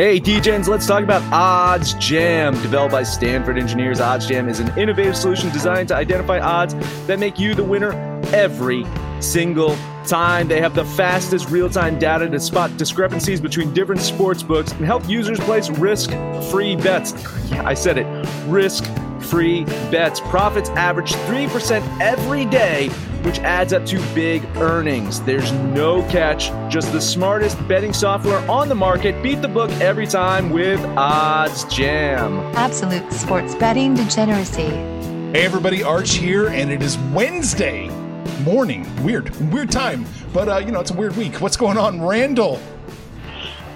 Hey, DJs, let's talk about Odds Jam. Developed by Stanford engineers, Odds Jam is an innovative solution designed to identify odds that make you the winner every single time. They have the fastest real time data to spot discrepancies between different sports books and help users place risk free bets. Yeah, I said it risk free bets. Profits average 3% every day, which adds up to big earnings. There's no catch, just the smartest betting software on the market. Beat the book every time with Odds Jam. Absolute sports betting degeneracy. Hey everybody, Arch here, and it is Wednesday morning. Weird, weird time, but uh, you know it's a weird week. What's going on, Randall?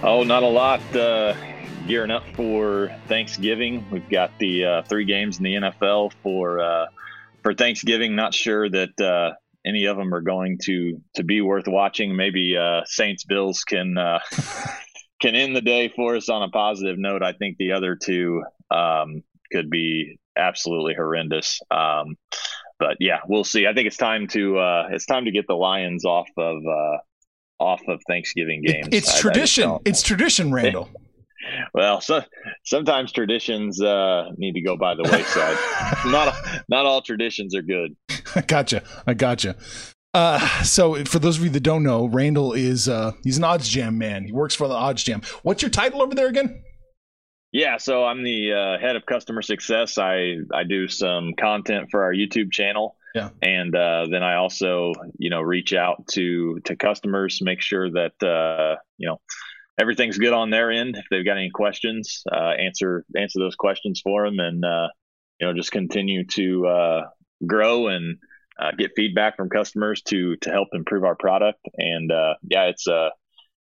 Oh, not a lot. Uh, gearing up for Thanksgiving. We've got the uh, three games in the NFL for uh, for Thanksgiving. Not sure that uh, any of them are going to to be worth watching. Maybe uh, Saints Bills can uh, can end the day for us on a positive note. I think the other two um, could be absolutely horrendous. Um, but yeah, we'll see. I think it's time to uh, it's time to get the Lions off of off of Thanksgiving games. It, it's I, tradition. I it's tradition, Randall. Well, so, sometimes traditions uh, need to go by the wayside. not not all traditions are good. I gotcha. I gotcha. Uh, so for those of you that don't know, Randall is uh, he's an odds jam man. He works for the odds jam. What's your title over there again? Yeah, so I'm the uh, head of customer success. I I do some content for our YouTube channel. Yeah. And uh, then I also, you know, reach out to to customers, make sure that uh, you know everything's good on their end. If they've got any questions, uh, answer answer those questions for them, and uh, you know just continue to uh, grow and uh, get feedback from customers to to help improve our product. And uh, yeah, it's uh,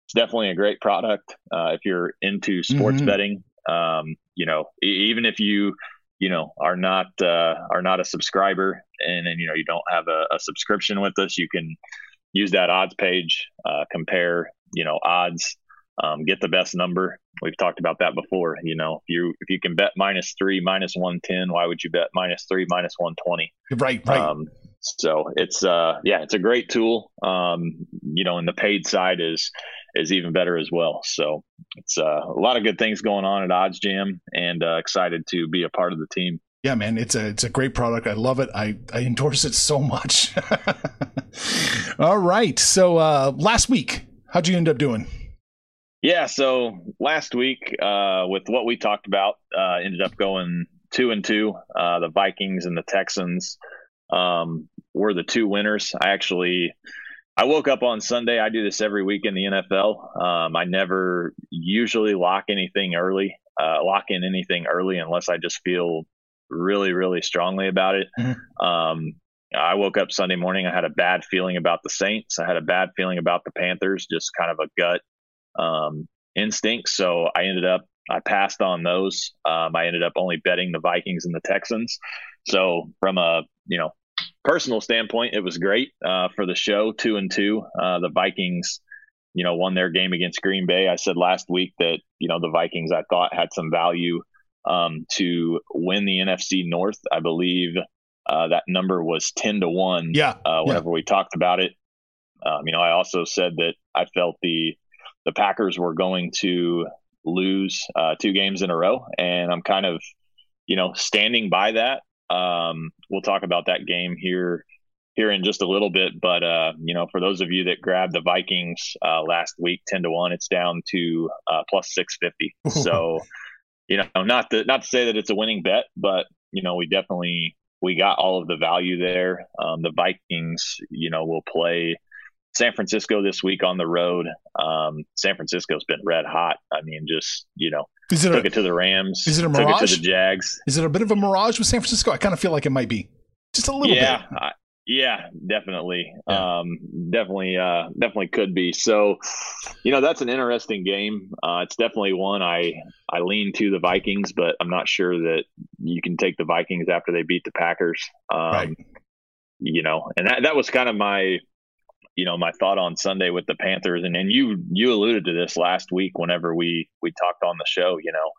it's definitely a great product if you're into sports Mhm. betting. Um, you know, e- even if you you know are not are not a subscriber and then you know you don't have a, a subscription with us, you can use that odds page, compare you know odds um, get the best number. We've talked about that before. You know, if you if you can bet minus three, minus one ten, why would you bet minus three, minus one twenty? Right, right. Um, so it's uh yeah, it's a great tool. Um, you know, and the paid side is is even better as well. So it's uh, a lot of good things going on at Odds Jam, and uh, excited to be a part of the team. Yeah, man, it's a it's a great product. I love it. I, I endorse it so much. All right. So uh, last week, how'd you end up doing? Yeah, so last week, uh, with what we talked about, uh, ended up going two and two. Uh, the Vikings and the Texans um, were the two winners. I actually, I woke up on Sunday. I do this every week in the NFL. Um, I never usually lock anything early, uh, lock in anything early unless I just feel really, really strongly about it. Um, I woke up Sunday morning. I had a bad feeling about the Saints. I had a bad feeling about the Panthers, just kind of a gut um, instinct. So I ended up, I passed on those. Um, I ended up only betting the Vikings and the Texans. So from a, you know, personal standpoint, it was great uh, for the show, two and two. Uh, the Vikings, you know, won their game against Green Bay. I said last week that, you know, the Vikings I thought had some value um, to win the NFC North. I believe uh, that number was 10 to 1 Yeah. uh, whenever we talked about it. Um, you know, I also said that I felt the the Packers were going to lose uh, two games in a row, and I'm kind of, you know, standing by that. Um, we'll talk about that game here here in just a little bit. But uh, you know, for those of you that grabbed the Vikings uh, last week, ten to one, it's down to uh, plus six fifty. So, you know, not to not to say that it's a winning bet, but you know, we definitely we got all of the value there. Um, the Vikings, you know, will play San Francisco this week on the road. Um, San Francisco's been red hot. I mean, just you know, is it took a, it to the Rams. Is it a mirage? took it to the Jags. Is it a bit of a mirage with San Francisco? I kind of feel like it might be just a little yeah, bit. I, yeah, definitely. Yeah. Um, definitely, uh, definitely could be. So, you know, that's an interesting game. Uh, it's definitely one I I lean to the Vikings, but I'm not sure that you can take the Vikings after they beat the Packers. Um, Right. You know, and that that was kind of my you know my thought on Sunday with the Panthers, and and you you alluded to this last week whenever we we talked on the show. You know,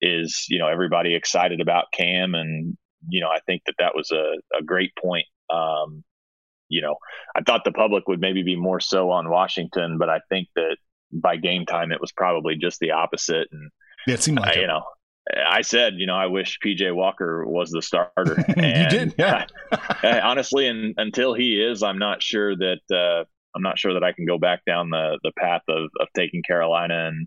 is you know everybody excited about Cam, and you know I think that that was a a great point. Um, you know, I thought the public would maybe be more so on Washington, but I think that by game time it was probably just the opposite. And Yeah, it seemed like I, you know, I said, you know, I wish PJ Walker was the starter. you did, yeah. I- honestly, and until he is, I'm not sure that uh, I'm not sure that I can go back down the the path of of taking Carolina. And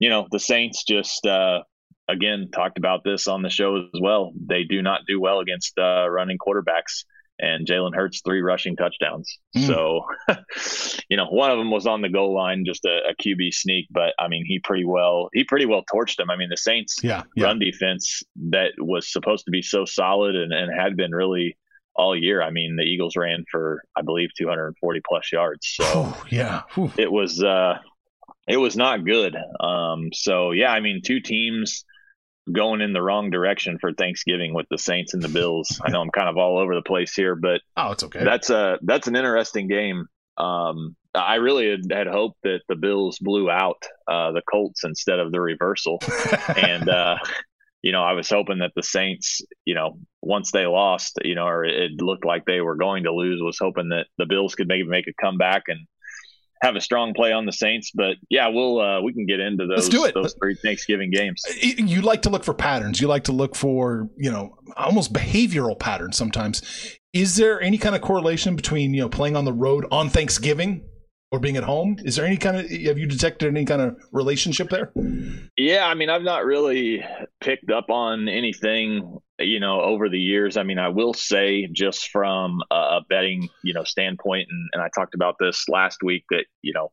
you know, the Saints just uh, again talked about this on the show as well. They do not do well against uh, running quarterbacks. And Jalen Hurts three rushing touchdowns. Mm. So, you know, one of them was on the goal line, just a, a QB sneak. But I mean, he pretty well he pretty well torched them. I mean, the Saints yeah, yeah. run defense that was supposed to be so solid and, and had been really all year. I mean, the Eagles ran for I believe 240 plus yards. So Oh, yeah. Whew. it was uh it was not good. Um so yeah, I mean, two teams going in the wrong direction for Thanksgiving with the Saints and the Bills. I know I'm kind of all over the place here, but Oh, it's okay. that's a that's an interesting game. Um, I really had, had hoped that the Bills blew out uh, the Colts instead of the reversal, and uh, you know I was hoping that the Saints, you know, once they lost, you know, or it looked like they were going to lose, was hoping that the Bills could maybe make a comeback and have a strong play on the Saints. But yeah, we'll uh, we can get into those Let's do it. those three Thanksgiving games. you like to look for patterns. You like to look for, you know, almost behavioral patterns sometimes. Is there any kind of correlation between, you know, playing on the road on Thanksgiving or being at home? Is there any kind of, have you detected any kind of relationship there? Yeah, I mean, I've not really picked up on anything, you know, over the years. I mean, I will say just from a betting, you know, standpoint, and, and I talked about this last week that, you know,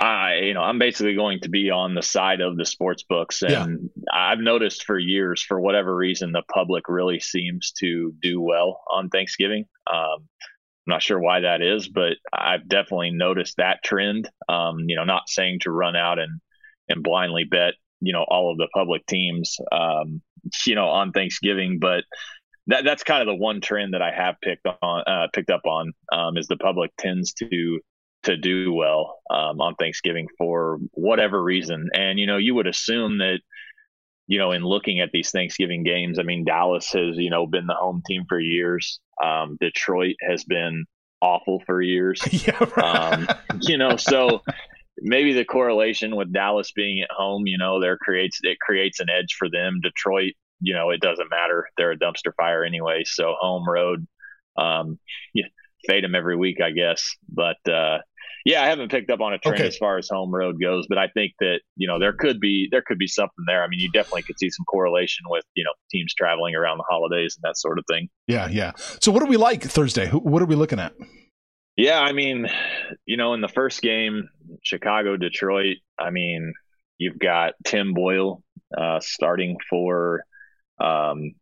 I, you know, I'm basically going to be on the side of the sports books. And I've noticed for years, for whatever reason, the public really seems to do well on Thanksgiving. Um, I'm not sure why that is, but I've definitely noticed that trend. Um, you know, not saying to run out and and blindly bet, you know, all of the public teams, um, you know, on Thanksgiving, but that that's kind of the one trend that I have picked on, uh, picked up on, um, is the public tends to to do well um, on Thanksgiving for whatever reason, and you know, you would assume that. You know, in looking at these Thanksgiving games, I mean, Dallas has, you know, been the home team for years. Um, Detroit has been awful for years. yeah. Um, you know, so maybe the correlation with Dallas being at home, you know, there creates it creates an edge for them. Detroit, you know, it doesn't matter; they're a dumpster fire anyway. So home road, um, yeah, fade them every week, I guess. But uh, yeah, I haven't picked up on a trend Okay. as far as home road goes, but I think that you know there could be there could be something there. I mean, you definitely could see some correlation with you know teams traveling around the holidays and that sort of thing. yeah, yeah. So what do we like Thursday? What are we looking at? Yeah, I mean, you know, in the first game, Chicago, Detroit, I mean, you've got Tim Boyle uh, starting for um,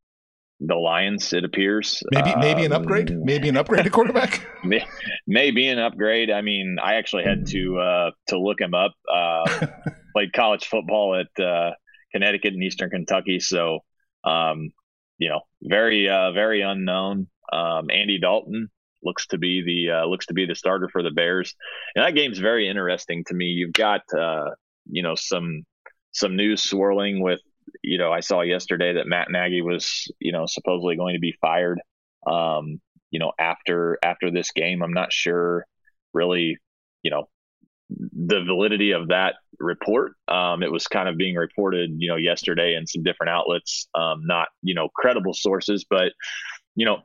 the Lions, it appears. Maybe maybe an Um, upgrade? Maybe an upgrade to quarterback? Maybe an upgrade. I mean, I actually had to uh, to look him up. Uh, played college football at uh, Connecticut and Eastern Kentucky, so um, you know, very uh, very unknown. Um, Andy Dalton looks to be the uh, looks to be the starter for the Bears, and that game's very interesting to me. You've got uh, you know some some news swirling with you know I saw yesterday that Matt Nagy was you know supposedly going to be fired. Um, you know after after this game, I'm not sure really you know the validity of that report. Um, it was kind of being reported, you know, yesterday in some different outlets, um, not you know credible sources, but you know,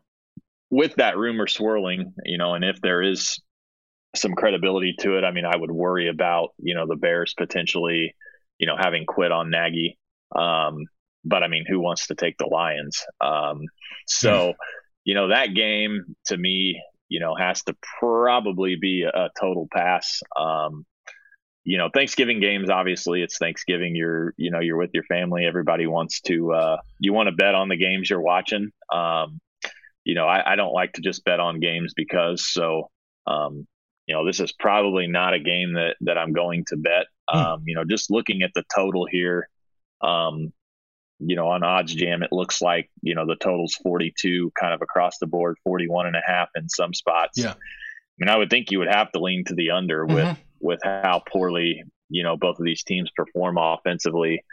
with that rumor swirling, you know, and if there is some credibility to it, I mean, I would worry about you know the Bears potentially, you know, having quit on Nagy. Um, but I mean, who wants to take the Lions? Um, so, you know, that game to me, you know, has to probably be a, a total pass. Um, you know, Thanksgiving games, obviously it's Thanksgiving. You're, you know, you're with your family. Everybody wants to, uh, you want to bet on the games you're watching. Um, you know, I, I don't like to just bet on games because so, um, you know, this is probably not a game that, that I'm going to bet. Hmm. Um, you know, just looking at the total here, um, you know, on odds jam, it looks like, you know, the total's 42 kind of across the board, 41 and a half in some spots. Yeah. I mean, I would think you would have to lean to the under with, mm-hmm. with how poorly, you know, both of these teams perform offensively.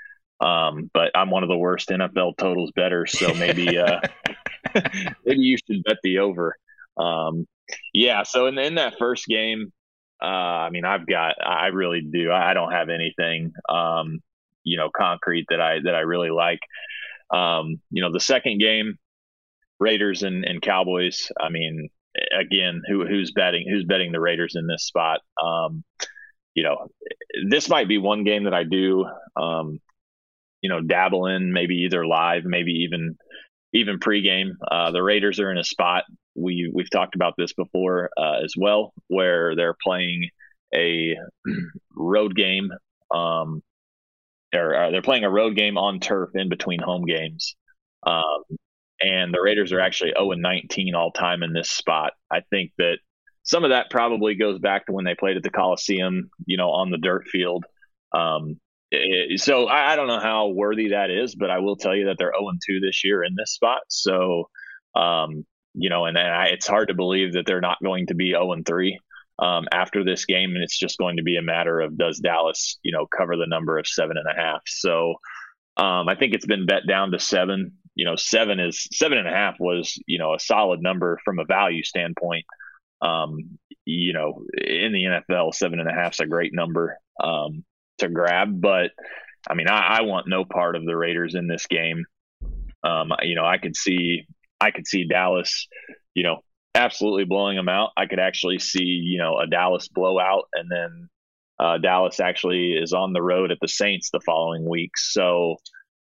Um, but I'm one of the worst NFL totals betters. So maybe, uh, maybe you should bet the over. Um, yeah. So in, in that first game, uh, I mean, I've got, I really do. I don't have anything. Um, you know concrete that I that I really like. Um, you know, the second game, Raiders and, and Cowboys. I mean, again, who who's betting who's betting the Raiders in this spot? Um, you know, this might be one game that I do, um, you know, dabble in maybe either live, maybe even even pregame. Uh, the Raiders are in a spot we we've talked about this before uh, as well, where they're playing a road game um, or uh, they're playing a road game on turf in between home games. Um, and the Raiders are actually 0 and 19 all time in this spot. I think that some of that probably goes back to when they played at the Coliseum, you know, on the dirt field. Um, it, so I, I, don't know how worthy that is, but I will tell you that they're 0 and 2 this year in this spot. So, um, you know, and, and I, it's hard to believe that they're not going to be 0 and 3 um, after this game, and it's just going to be a matter of does Dallas, you know, cover the number of seven and a half. So um, I think it's been bet down to seven. You know, seven is seven and a half was you know a solid number from a value standpoint. Um, you know, in the NFL, seven and a half is a great number um, to grab, but I mean, I, I, want no part of the Raiders in this game. Um, you know, I could see I could see Dallas, you know, absolutely blowing them out. I could actually see, you know, a Dallas blowout and then uh, Dallas actually is on the road at the Saints the following week. So,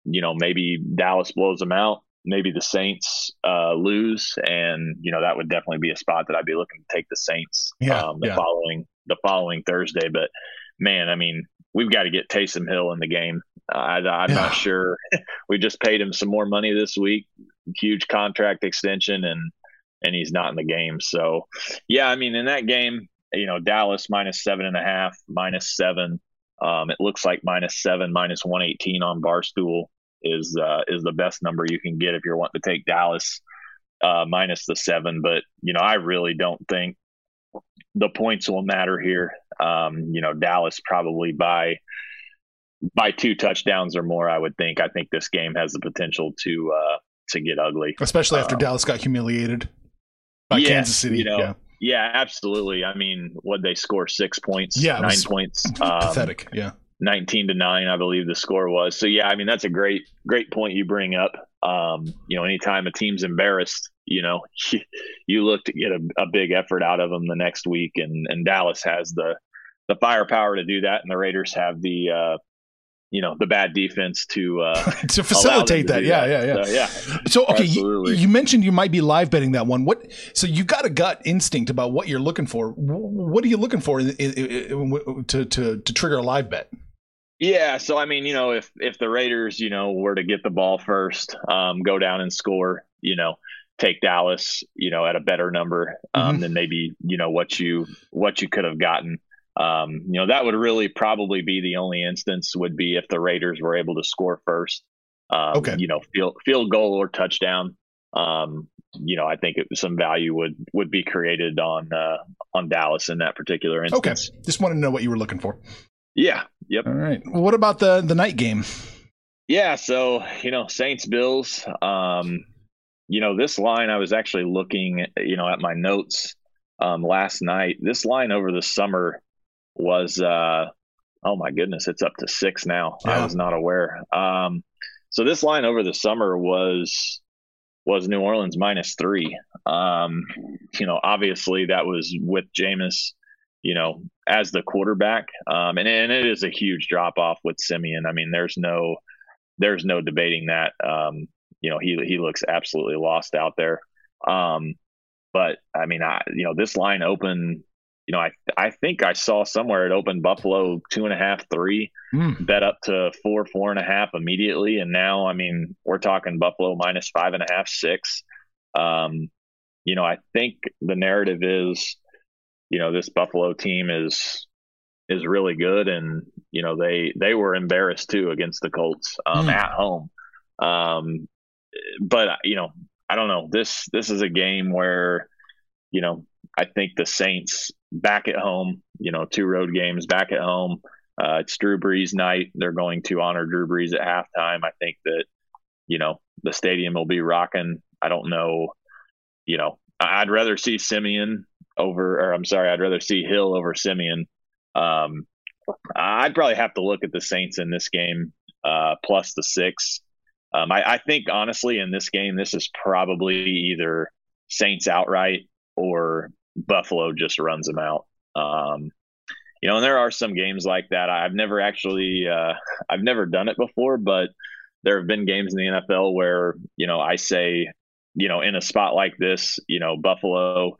you know, maybe Dallas blows them out. Maybe the Saints uh, lose, and you know that would definitely be a spot that I'd be looking to take the Saints yeah, um, the yeah. following the following Thursday. But man, I mean, we've got to get Taysom Hill in the game. Uh, I, am yeah. not sure. we just paid him some more money this week, huge contract extension, and and he's not in the game. So, yeah, I mean, in that game, you know, Dallas minus seven and a half, minus seven. Um, it looks like minus seven, minus one eighteen on Barstool is uh, is the best number you can get if you're wanting to take Dallas uh, minus the seven. But you know, I really don't think the points will matter here. Um, you know, Dallas probably by by two touchdowns or more. I would think. I think this game has the potential to uh, to get ugly, especially after um, Dallas got humiliated yeah, Kansas City. You know, yeah. yeah, absolutely. I mean, what they score six points, yeah, nine points, um, pathetic. Yeah, nineteen to nine, I believe the score was. So yeah, I mean that's a great great point you bring up. Um, you know, anytime a team's embarrassed, you know, you look to get a, a big effort out of them the next week, and and Dallas has the the firepower to do that, and the Raiders have the uh, you know the bad defense to uh, to facilitate to that. Yeah, that. yeah, yeah, so, yeah. So okay, you, you, mentioned you might be live betting that one. What? So you got a gut instinct about what you're looking for. What are you looking for in, in, in, to to to trigger a live bet? Yeah, so I mean, you know, if if the Raiders, you know, were to get the ball first, um, go down and score, you know, take Dallas, you know, at a better number um, mm-hmm. than maybe you know what you what you could have gotten. Um, you know, that would really probably be the only instance would be if the Raiders were able to score first. Um, okay. You know, field field goal or touchdown. Um, you know, I think it, some value would would be created on uh, on Dallas in that particular instance. Okay. Just wanted to know what you were looking for. Yeah. Yep. All right. Well, what about the the night game? Yeah. So you know, Saints Bills. Um, you know, this line I was actually looking, you know, at my notes um, last night. This line over the summer was uh oh my goodness, it's up to six now. Yeah. I was not aware. Um, so this line over the summer was was New Orleans minus three. Um, you know, obviously that was with Jameis, you know, as the quarterback. Um, and, and it is a huge drop off with Siemian. I mean, there's no there's no debating that. Um, you know, he he looks absolutely lost out there. Um, but I mean, I you know, this line open you know, I I think I saw somewhere it opened Buffalo two and a half, three, mm. bet up to four, four and a half immediately, and now I mean we're talking Buffalo minus five and a half, six. Um, you know, I think the narrative is, you know, this Buffalo team is is really good, and you know they they were embarrassed too against the Colts um, mm. at home. Um, but you know, I don't know. This this is a game where, you know, I think the Saints back at home, you know, two road games back at home. Uh, it's Drew Brees night. They're going to honor Drew Brees at halftime. I think that, you know, the stadium will be rocking. I don't know, you know, I'd rather see Siemian over, or I'm sorry, I'd rather see Hill over Siemian. Um, I'd probably have to look at the Saints in this game, uh, plus the six. Um, I, I think honestly, in this game, this is probably either Saints outright or Buffalo just runs them out. Um, you know, and there are some games like that. I've never actually, uh, I've never done it before, but there have been games in the NFL where, you know, I say, you know, in a spot like this, you know, Buffalo,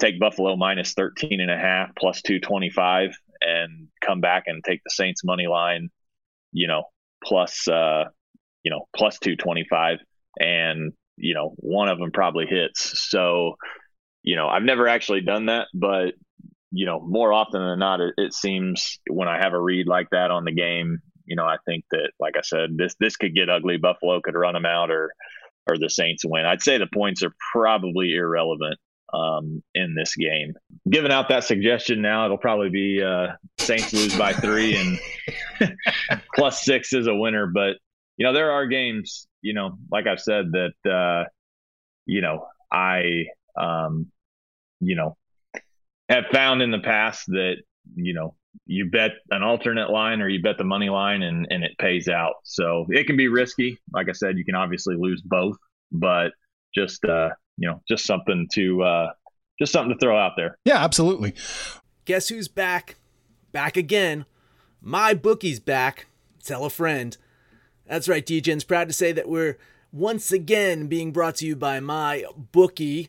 take Buffalo minus 13 and a half plus 225 and come back and take the Saints money line, you know, plus, uh, you know, plus 225 and, you know, one of them probably hits. So, you know, I've never actually done that, but you know, more often than not, it, it, seems when I have a read like that on the game, you know, I think that, like I said, this this could get ugly. Buffalo could run them out, or or the Saints win. I'd say the points are probably irrelevant um, in this game. Giving out that suggestion now, it'll probably be uh, Saints lose by three and plus six is a winner. But you know, there are games, you know, like I've said that, uh, you know, I um, you know, have found in the past that, you know, you bet an alternate line or you bet the money line and, and it pays out. So it can be risky. Like I said, you can obviously lose both, but just, uh, you know, just something to, uh, just something to throw out there. Yeah, absolutely. Guess who's back? Back again. MyBookie's back. Tell a friend. That's right, DJ's proud to say that we're once again being brought to you by my bookie.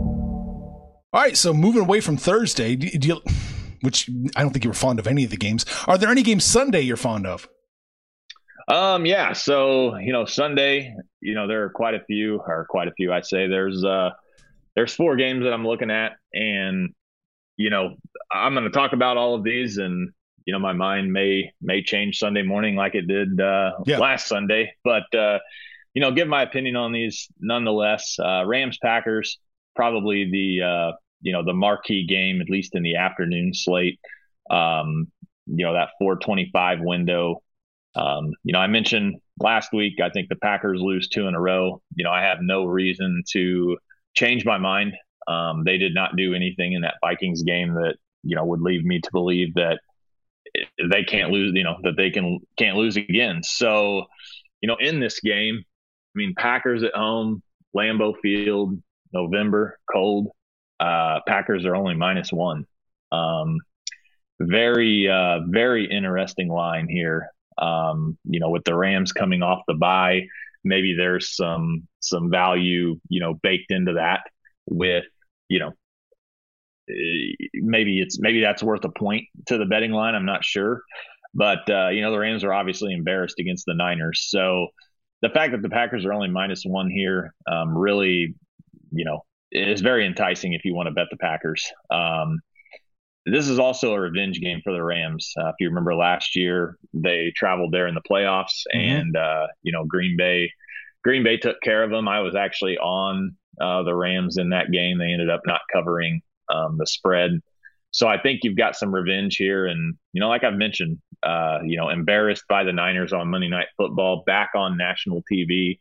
All right, so moving away from Thursday, do you, which I don't think you were fond of any of the games. Are there any games Sunday you're fond of? Um, yeah. So you know, Sunday, you know, there are quite a few, or quite a few. I'd say there's uh, there's four games that I'm looking at, and you know, I'm going to talk about all of these, and you know, my mind may may change Sunday morning like it did uh, yeah. last Sunday, but uh, you know, give my opinion on these nonetheless. Uh, Rams Packers probably the uh, you know the marquee game, at least in the afternoon slate. Um, you know that 425 window. Um, you know, I mentioned last week, I think the Packers lose two in a row. You know, I have no reason to change my mind. Um, they did not do anything in that Vikings game that, you know, would lead me to believe that they can't lose, you know, that they can can't lose again. So, you know, in this game, I mean, Packers at home, Lambeau Field, November, cold. Uh, Packers are only minus one. Um, very, uh, very interesting line here. Um, you know, with the Rams coming off the bye, maybe there's some some value, you know, baked into that. With you know, eh, maybe it's maybe that's worth a point to the betting line. I'm not sure, but uh, you know, the Rams are obviously embarrassed against the Niners, so the fact that the Packers are only minus one here um, really, you know, it's very enticing if you want to bet the Packers. Um, this is also a revenge game for the Rams. Uh, if you remember last year, they traveled there in the playoffs, mm-hmm. and uh, you know Green Bay, Green Bay took care of them. I was actually on uh, the Rams in that game. They ended up not covering um, the spread, so I think you've got some revenge here. And you know, like I've mentioned, uh, you know, embarrassed by the Niners on Monday Night Football, back on national TV.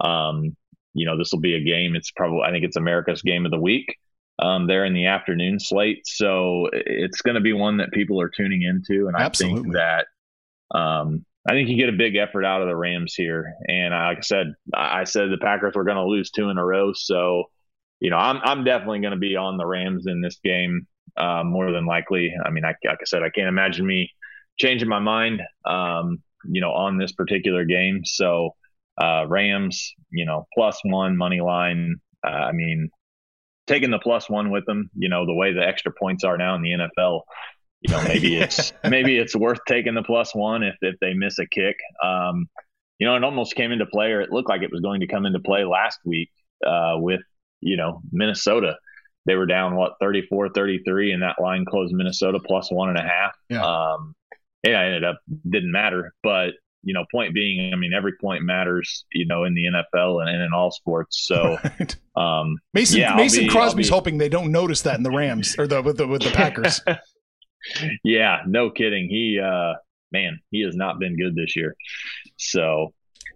Um, you know, this will be a game. It's probably I think it's America's game of the week um, there in the afternoon slate. So it's going to be one that people are tuning into, and I Absolutely. think that um, I think you get a big effort out of the Rams here. And I, like I said, I said the Packers were going to lose two in a row, so you know I'm I'm definitely going to be on the Rams in this game uh, more than likely. I mean, I, like I said, I can't imagine me changing my mind, um, you know, on this particular game. So uh, Rams, you know, plus one money line. Uh, I mean, taking the plus one with them. You know, the way the extra points are now in the NFL, you know, maybe it's maybe it's worth taking the plus one if if they miss a kick. Um, you know, it almost came into play, or it looked like it was going to come into play last week uh, with you know Minnesota. They were down what 34 33 and that line closed Minnesota plus one and a half. Yeah. Um, yeah, ended up didn't matter, but you know, point being, I mean, every point matters, you know, in the NFL and, and in all sports. So, right. um, Mason yeah, Mason be, Crosby's be... hoping they don't notice that in the Rams or the with the with the Packers. yeah, no kidding. He, uh, man, he has not been good this year. So,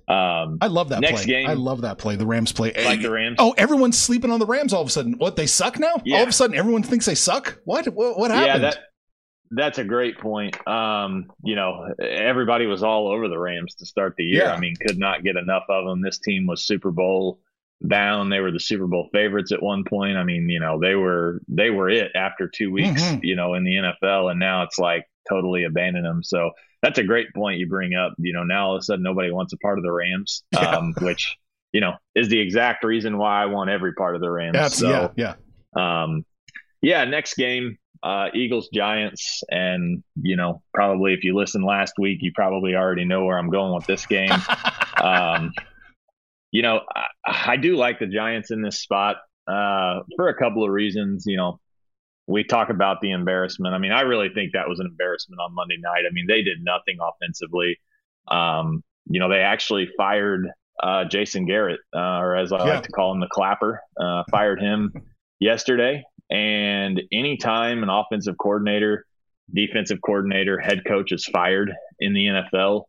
um, I love that next play. game. I love that play. The Rams play. Like the Rams. Oh, everyone's sleeping on the Rams all of a sudden. What they suck now? Yeah. All of a sudden, everyone thinks they suck. What? What, what happened? Yeah, that that's a great point. Um, you know, everybody was all over the Rams to start the year. Yeah. I mean, could not get enough of them. This team was Super Bowl bound. They were the Super Bowl favorites at one point. I mean, you know, they were they were it after two weeks, mm-hmm. you know, in the NFL, and now it's like totally abandoned them. So that's a great point you bring up. You know, now all of a sudden nobody wants a part of the Rams, um, which you know is the exact reason why I want every part of the Rams. That's, so, yeah, yeah. Um, yeah, next game, uh, Eagles Giants, and you know probably if you listened last week, you probably already know where I'm going with this game. um, you know, I, I, do like the Giants in this spot uh, for a couple of reasons. You know, we talk about the embarrassment. I mean, I really think that was an embarrassment on Monday night. I mean, they did nothing offensively. Um, you know, they actually fired uh, Jason Garrett, uh, or as I yeah. like to call him, the Clapper, uh, fired him yesterday. And anytime an offensive coordinator, defensive coordinator, head coach is fired in the NFL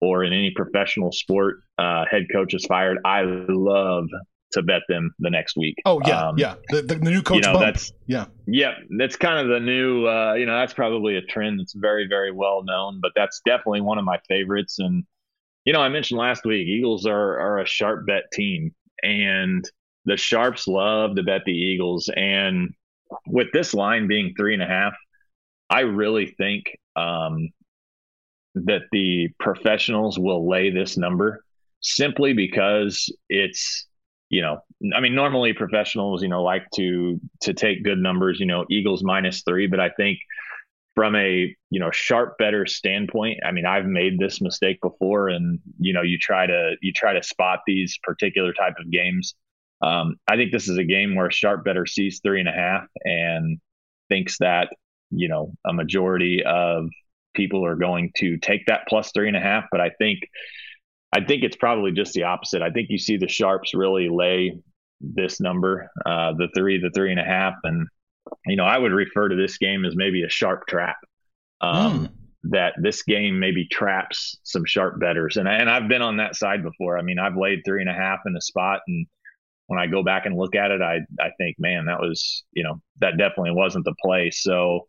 or in any professional sport, uh, head coach is fired. I love to bet them the next week. Oh yeah, um, yeah. The, the, the, new coach. You know, bump. that's yeah, yeah. That's kind of the new. Uh, you know, that's probably a trend that's very, very well known. But that's definitely one of my favorites. And you know, I mentioned last week, Eagles are are a sharp bet team, and the sharps love to bet the Eagles. And with this line being three and a half, I really think um, that the professionals will lay this number simply because it's you know i mean normally professionals you know like to to take good numbers you know eagles minus three but i think from a you know sharp better standpoint i mean i've made this mistake before and you know you try to you try to spot these particular type of games um, I think this is a game where sharp better sees three and a half and thinks that you know a majority of people are going to take that plus three and a half. But I think I think it's probably just the opposite. I think you see the sharps really lay this number, uh, the three, the three and a half, and you know I would refer to this game as maybe a sharp trap. Um, mm. that this game maybe traps some sharp betters. And, I, and I've been on that side before. I mean, I've laid three and a half in a spot. And when I go back and look at it, I, I think, man, that was, you know, that definitely wasn't the play. So,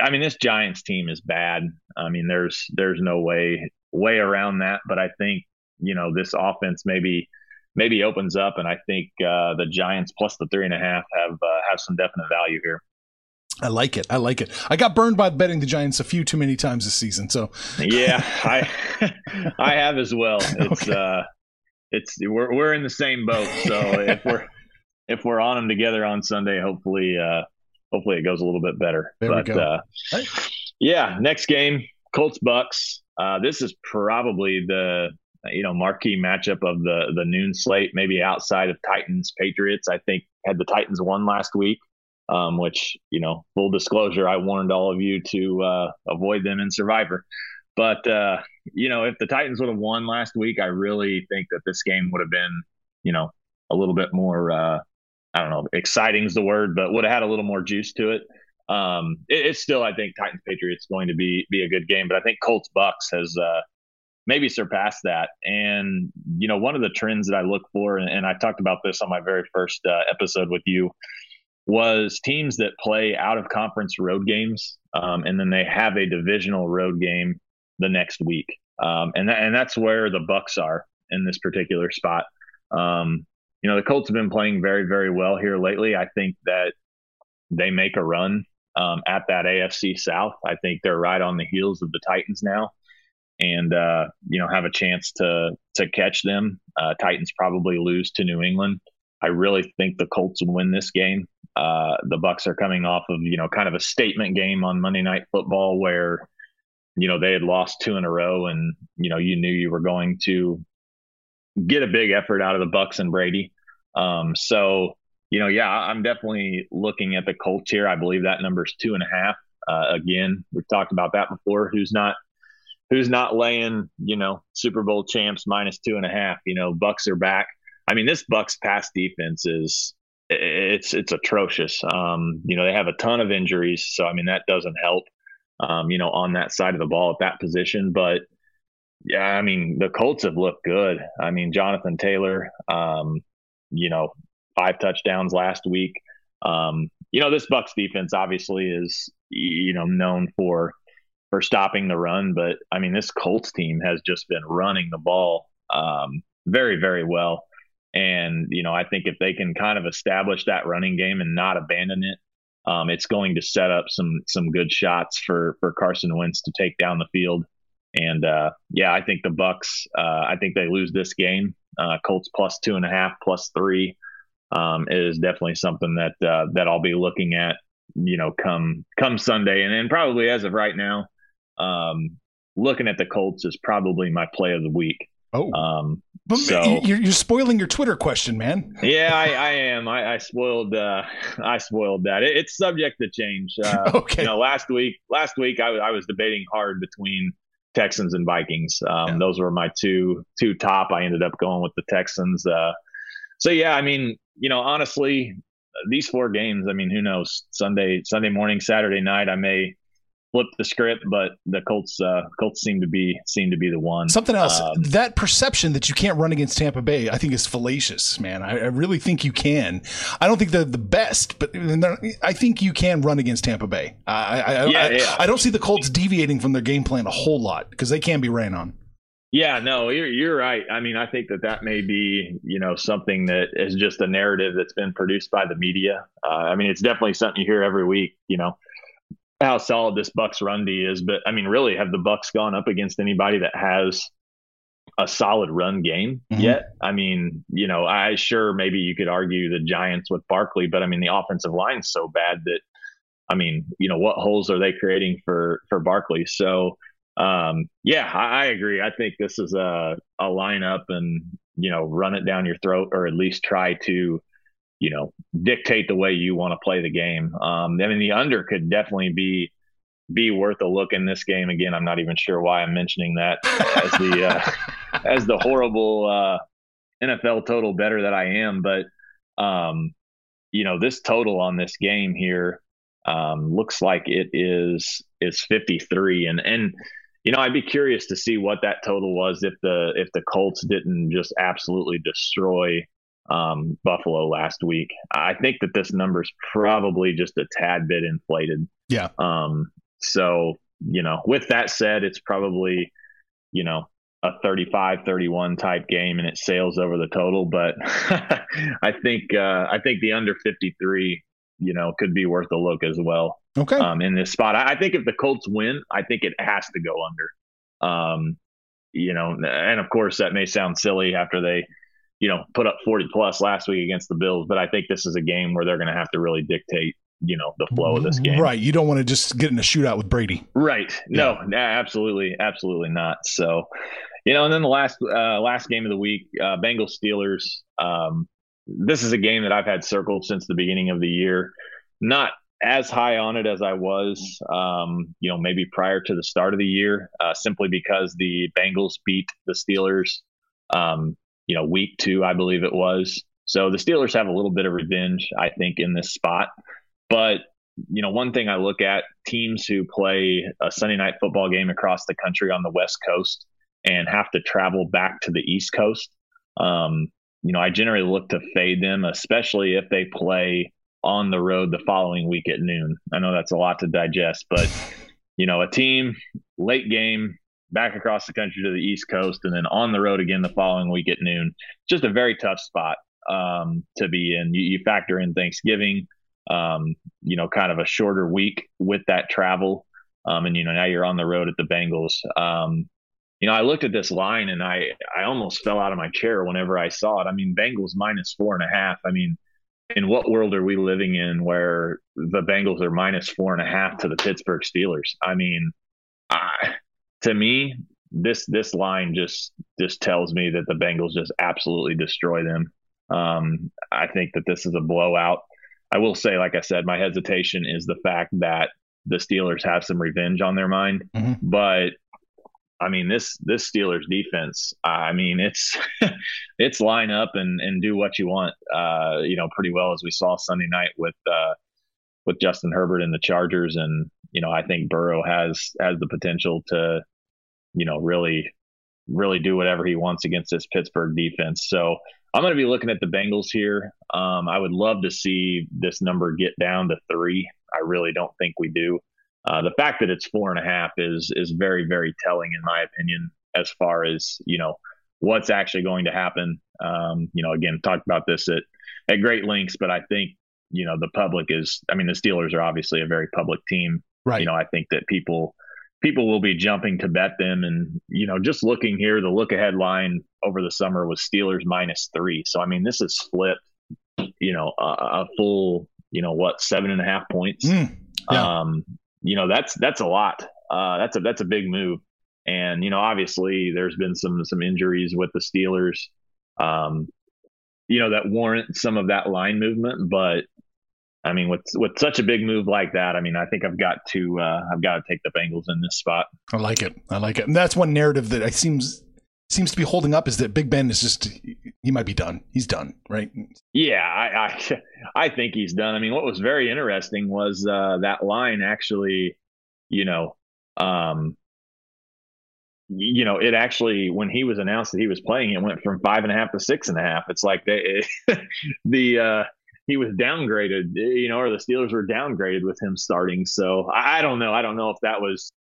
I mean, this Giants team is bad. I mean, there's, there's no way, way around that. But I think, you know, this offense maybe, maybe opens up. And I think uh, the Giants plus the three and a half have, uh, have some definite value here. I like it. I like it. I got burned by betting the Giants a few too many times this season. So yeah, I I have as well. It's okay. uh it's we're we're in the same boat. So if we're if we're on them together on Sunday, hopefully uh hopefully it goes a little bit better. There but uh yeah, next game, Colts Bucks. Uh this is probably the you know marquee matchup of the the noon slate, maybe outside of Titans Patriots. I think had the Titans won last week um, which you know, full disclosure, I warned all of you to uh, avoid them in Survivor. But uh, you know, if the Titans would have won last week, I really think that this game would have been, you know, a little bit more. Uh, I don't know, exciting is the word, but would have had a little more juice to it. Um, it, it's still, I think, Titans Patriots going to be be a good game, but I think Colts Bucks has uh, maybe surpassed that. And you know, one of the trends that I look for, and, and I talked about this on my very first uh, episode with you, was teams that play out of conference road games, um, and then they have a divisional road game the next week, um, and that, and that's where the Bucks are in this particular spot. Um, you know, the Colts have been playing very very well here lately. I think that they make a run um, at that AFC South. I think they're right on the heels of the Titans now, and uh, you know have a chance to to catch them. Uh, Titans probably lose to New England. I really think the Colts win this game. Uh, the Bucks are coming off of you know kind of a statement game on Monday Night Football where you know they had lost two in a row, and you know you knew you were going to get a big effort out of the Bucks and Brady. Um, so you know, yeah, I'm definitely looking at the Colts here. I believe that number is two and a half. Uh, again, we've talked about that before. Who's not who's not laying you know Super Bowl champs minus two and a half? You know, Bucks are back. I mean, this Bucks pass defense is it's it's atrocious. Um, you know, they have a ton of injuries, so I mean that doesn't help. Um, you know, on that side of the ball at that position, but yeah, I mean the Colts have looked good. I mean Jonathan Taylor, um, you know, five touchdowns last week. Um, you know, this Bucks defense obviously is you know known for for stopping the run, but I mean this Colts team has just been running the ball um, very very well. And, you know, I think if they can kind of establish that running game and not abandon it, um, it's going to set up some some good shots for for Carson Wentz to take down the field. And uh, yeah, I think the Bucks. Uh, I think they lose this game. Uh, Colts plus two and a half, plus three um, is definitely something that uh, that I'll be looking at. You know, come come Sunday, and then probably as of right now, um, looking at the Colts is probably my play of the week. Oh, um, but so, you're, you're spoiling your Twitter question, man. yeah, I, I am. I, I, spoiled. Uh, I spoiled that. It, it's subject to change. Uh, okay. You know, last week, last week I, I was debating hard between Texans and Vikings. Um, yeah. Those were my two two top. I ended up going with the Texans. Uh, so yeah, I mean, you know, honestly, these four games. I mean, who knows? Sunday, Sunday morning, Saturday night, I may flip the script, but the Colts uh, Colts seem to be seem to be the one. Something else. Um, that perception that you can't run against Tampa Bay, I think, is fallacious, man. I, I really think you can. I don't think they're the best, but I think you can run against Tampa Bay. I I, yeah, I, yeah. I don't see the Colts deviating from their game plan a whole lot because they can be ran on. Yeah, no, you're you're right. I mean, I think that that may be you know something that is just a narrative that's been produced by the media. Uh, I mean, it's definitely something you hear every week. You know, how solid this Bucks run D is, but I mean, really, have the Bucks gone up against anybody that has a solid run game mm-hmm. yet? I mean, you know, I sure maybe you could argue the Giants with Barkley, but I mean, the offensive line's so bad that I mean, you know, what holes are they creating for for Barkley? So, um, yeah, I, I agree. I think this is a a lineup and you know, run it down your throat, or at least try to you know, dictate the way you want to play the game. Um, I mean, the under could definitely be be worth a look in this game. Again, I'm not even sure why I'm mentioning that as the uh, as the horrible uh, NFL total better that I am, but um, you know, this total on this game here um, looks like it is is 53, and and you know I'd be curious to see what that total was if the if the Colts didn't just absolutely destroy um, Buffalo last week. I think that this number is probably just a tad bit inflated. Yeah. Um, so you know, with that said, it's probably you know a 35 31 type game and it sails over the total but i think uh, i think the under 53 you know could be worth a look as well Okay. um, in this spot I, I think if the colts win i think it has to go under um, you know and of course that may sound silly after they you know put up 40 plus last week against the bills but i think this is a game where they're going to have to really dictate you know the flow of this game Right. You don't want to just get in a shootout with Brady. Right. No, nah, absolutely, absolutely not. So, you know, and then the last uh, last game of the week, uh, Bengals Steelers. Um, this is a game that I've had circled since the beginning of the year. Not as high on it as I was, um, you know, maybe prior to the start of the year, uh, simply because the Bengals beat the Steelers, um, you know, week two, I believe it was. So the Steelers have a little bit of revenge, I think, in this spot. But you know, one thing I look at teams who play a Sunday night football game across the country on the West Coast and have to travel back to the East Coast. Um, you know, I generally look to fade them, especially if they play on the road the following week at noon. I know that's a lot to digest, but you know, a team late game back across the country to the East Coast and then on the road again the following week at noon. Just a very tough spot um, to be in. You, you factor in Thanksgiving um, you know, kind of a shorter week with that travel. Um, and you know, now you're on the road at the Bengals. Um, you know, I looked at this line and I I almost fell out of my chair whenever I saw it. I mean, Bengals minus four and a half. I mean, in what world are we living in where the Bengals are minus four and a half to the Pittsburgh Steelers? I mean, I, to me, this this line just just tells me that the Bengals just absolutely destroy them. Um, I think that this is a blowout. I will say, like I said, my hesitation is the fact that the Steelers have some revenge on their mind. Mhm. But I mean, this this Steelers defense, I mean, it's it's line up and and do what you want, uh, you know, pretty well as we saw Sunday night with uh, with Justin Herbert and the Chargers, and you know, I think Burrow has has the potential to, you know, really really do whatever he wants against this Pittsburgh defense. So I'm going to be looking at the Bengals here. Um, I would love to see this number get down to three. I really don't think we do. Uh, the fact that it's four and a half is is very very telling in my opinion as far as you know what's actually going to happen. Um, you know, again, talked about this at at great lengths, but I think you know the public is. I mean, the Steelers are obviously a very public team. Right. You know, I think that people people will be jumping to bet them, and you know, just looking here, the look ahead line over the summer was Steelers minus three. So I mean, this is flipped. You know, a, a full you know what seven and a half points. Mm, yeah. Um, you know, that's that's a lot. Uh, that's a that's a big move. And you know, obviously, there's been some some injuries with the Steelers. Um, you know, that warrant some of that line movement, but I mean, with with such a big move like that, I mean, I think I've got to uh, I've got to take the Bengals in this spot. I like it. I like it. And that's one narrative that I seems seems to be holding up is that Big Ben is just he might be done. He's done, right? Yeah, I, I I think he's done. I mean, what was very interesting was uh, that line actually, you know, um, you know, it actually when he was announced that he was playing, it went from five and a half to six and a half. It's like they the uh, he was downgraded, you know, or the Steelers were downgraded with him starting. So I, I don't know. I don't know if that was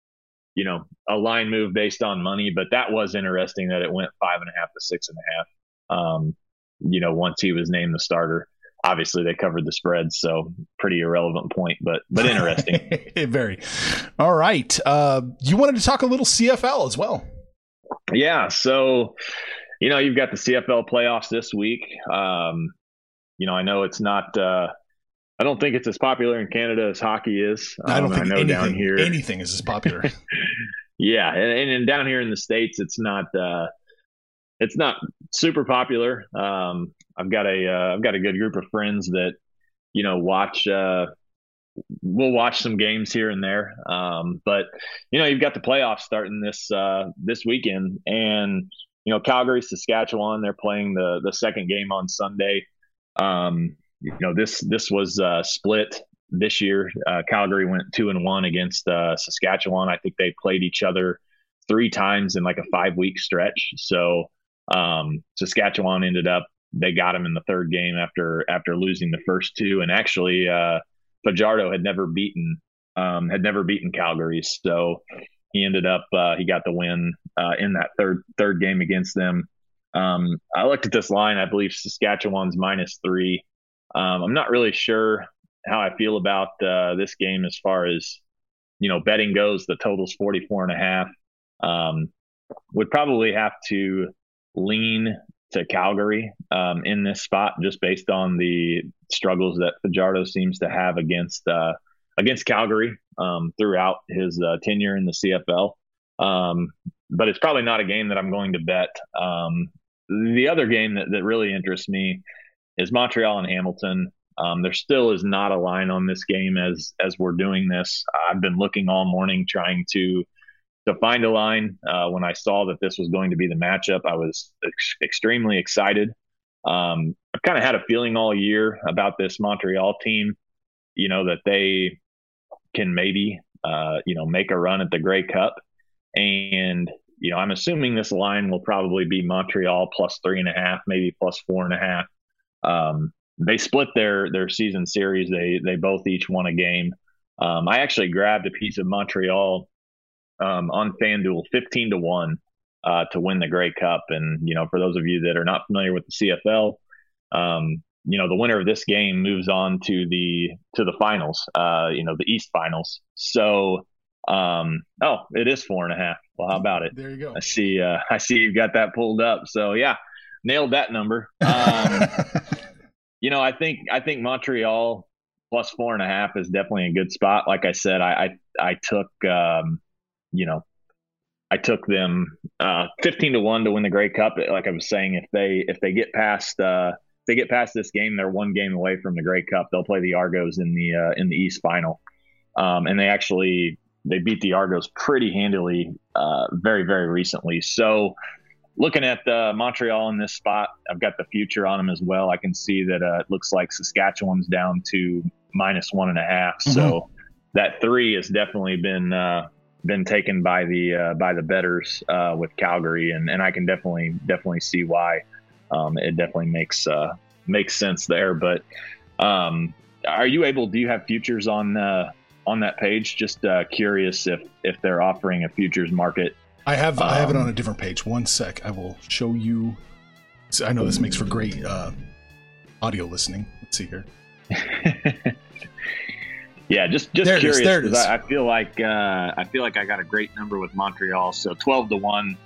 you know, a line move based on money, but that was interesting that it went five and a half to six and a half. Um, you know, once he was named the starter, obviously they covered the spread, so pretty irrelevant point, but but interesting. Very. All right. Uh, you wanted to talk a little CFL as well. yeah, so you know, you've got the CFL playoffs this week. Um, you know, I know it's not. Uh, I don't think it's as popular in Canada as hockey is. I don't Um, think know anything, down here anything is as popular. yeah and, and down here in the states it's not uh it's not super popular um i've got a uh, i've got a good group of friends that you know watch uh we'll watch some games here and there um but you know you've got the playoffs starting this uh this weekend and you know calgary saskatchewan they're playing the the second game on sunday um you know this this was uh split this year. Uh, Calgary went two and one against uh, Saskatchewan. I think they played each other three times in like a five week stretch. So um, Saskatchewan ended up they got him in the third game after after losing the first two, and actually uh, Fajardo had never beaten um, had never beaten Calgary, so he ended up uh, he got the win uh, in that third third game against them. Um, I looked at this line. I believe Saskatchewan's minus three. Um, I'm not really sure how I feel about uh, this game as far as you know betting goes. The total's 44 and a half. Um, would probably have to lean to Calgary um, in this spot just based on the struggles that Fajardo seems to have against uh, against Calgary um, throughout his uh, tenure in the CFL. Um, but it's probably not a game that I'm going to bet. The other game that, that really interests me is Montreal and Hamilton. Um, there still is not a line on this game as as we're doing this. I've been looking all morning trying to to find a line. Uh, when I saw that this was going to be the matchup, I was ex- extremely excited. Um, I've kind of had a feeling all year about this Montreal team. You know that they can maybe uh, you know make a run at the Grey Cup, and you know I'm assuming this line will probably be Montreal plus three and a half, maybe plus four and a half. Um, they split their their season series. They they both each won a game. Um, I actually grabbed a piece of Montreal um, on FanDuel, fifteen to one uh, to win the Grey Cup. And you know, for those of you that are not familiar with the CFL, um, you know, the winner of this game moves on to the to the finals. Uh, you know, the East Finals. So, um, oh, it is four and a half. Well, how about it? There you go. I see. Uh, I see you've got that pulled up. So yeah, nailed that number. Um, you know, I think I think Montreal plus four and a half is definitely a good spot. Like I said, I I, I took um, you know, I took them uh, fifteen to one to win the Grey Cup. Like I was saying, if they if they get past uh, if they get past this game, they're one game away from the Grey Cup. They'll play the Argos in the uh, in the East Final, um, and they actually they beat the Argos pretty handily uh, very very recently. So looking at uh, Montreal in this spot, I've got the future on them as well. I can see that uh, it looks like Saskatchewan's down to minus one and a half. Mm-hmm. So that three has definitely been uh, been taken by the uh, by the bettors uh, with Calgary, and, and I can definitely definitely see why. Um, it definitely makes uh, makes sense there. But um, are you able? Do you have futures on on that page? Just uh, curious if if they're offering a futures market I have um, I have it on a um, different page. One sec. I will show you. I know this makes for great uh, audio listening. Let's see here. yeah, just just there curious because I, I, feel like uh, I feel like I got a great number with Montreal. So twelve to one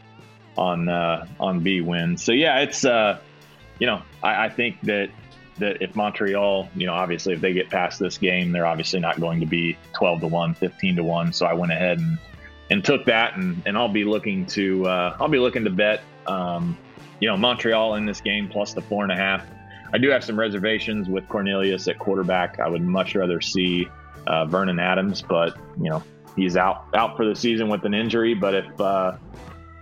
on uh, on B win. So yeah, it's uh, you know I, I think that that if Montreal, you know, obviously if they get past this game, they're obviously not going to be 12 to 1, 15 to 1. So I went ahead and and took that and, and I'll be looking to uh, I'll be looking to bet um, you know Montreal in this game plus the four and a half. I do have some reservations with Cornelius at quarterback. I would much rather see uh, Vernon Adams, but you know he's out out for the season with an injury. But if uh,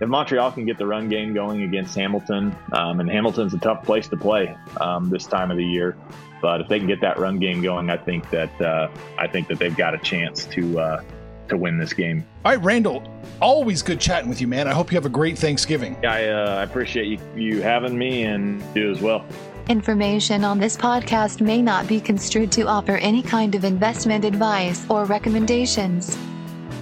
if Montreal can get the run game going against Hamilton, um, and Hamilton's a tough place to play um, this time of the year, but if they can get that run game going, I think that uh, I think that they've got a chance to uh, to win this game. All right, Randall, always good chatting with you, man. I hope you have a great Thanksgiving. I, uh, I appreciate you, you having me and you as well. Information on this podcast may not be construed to offer any kind of investment advice or recommendations.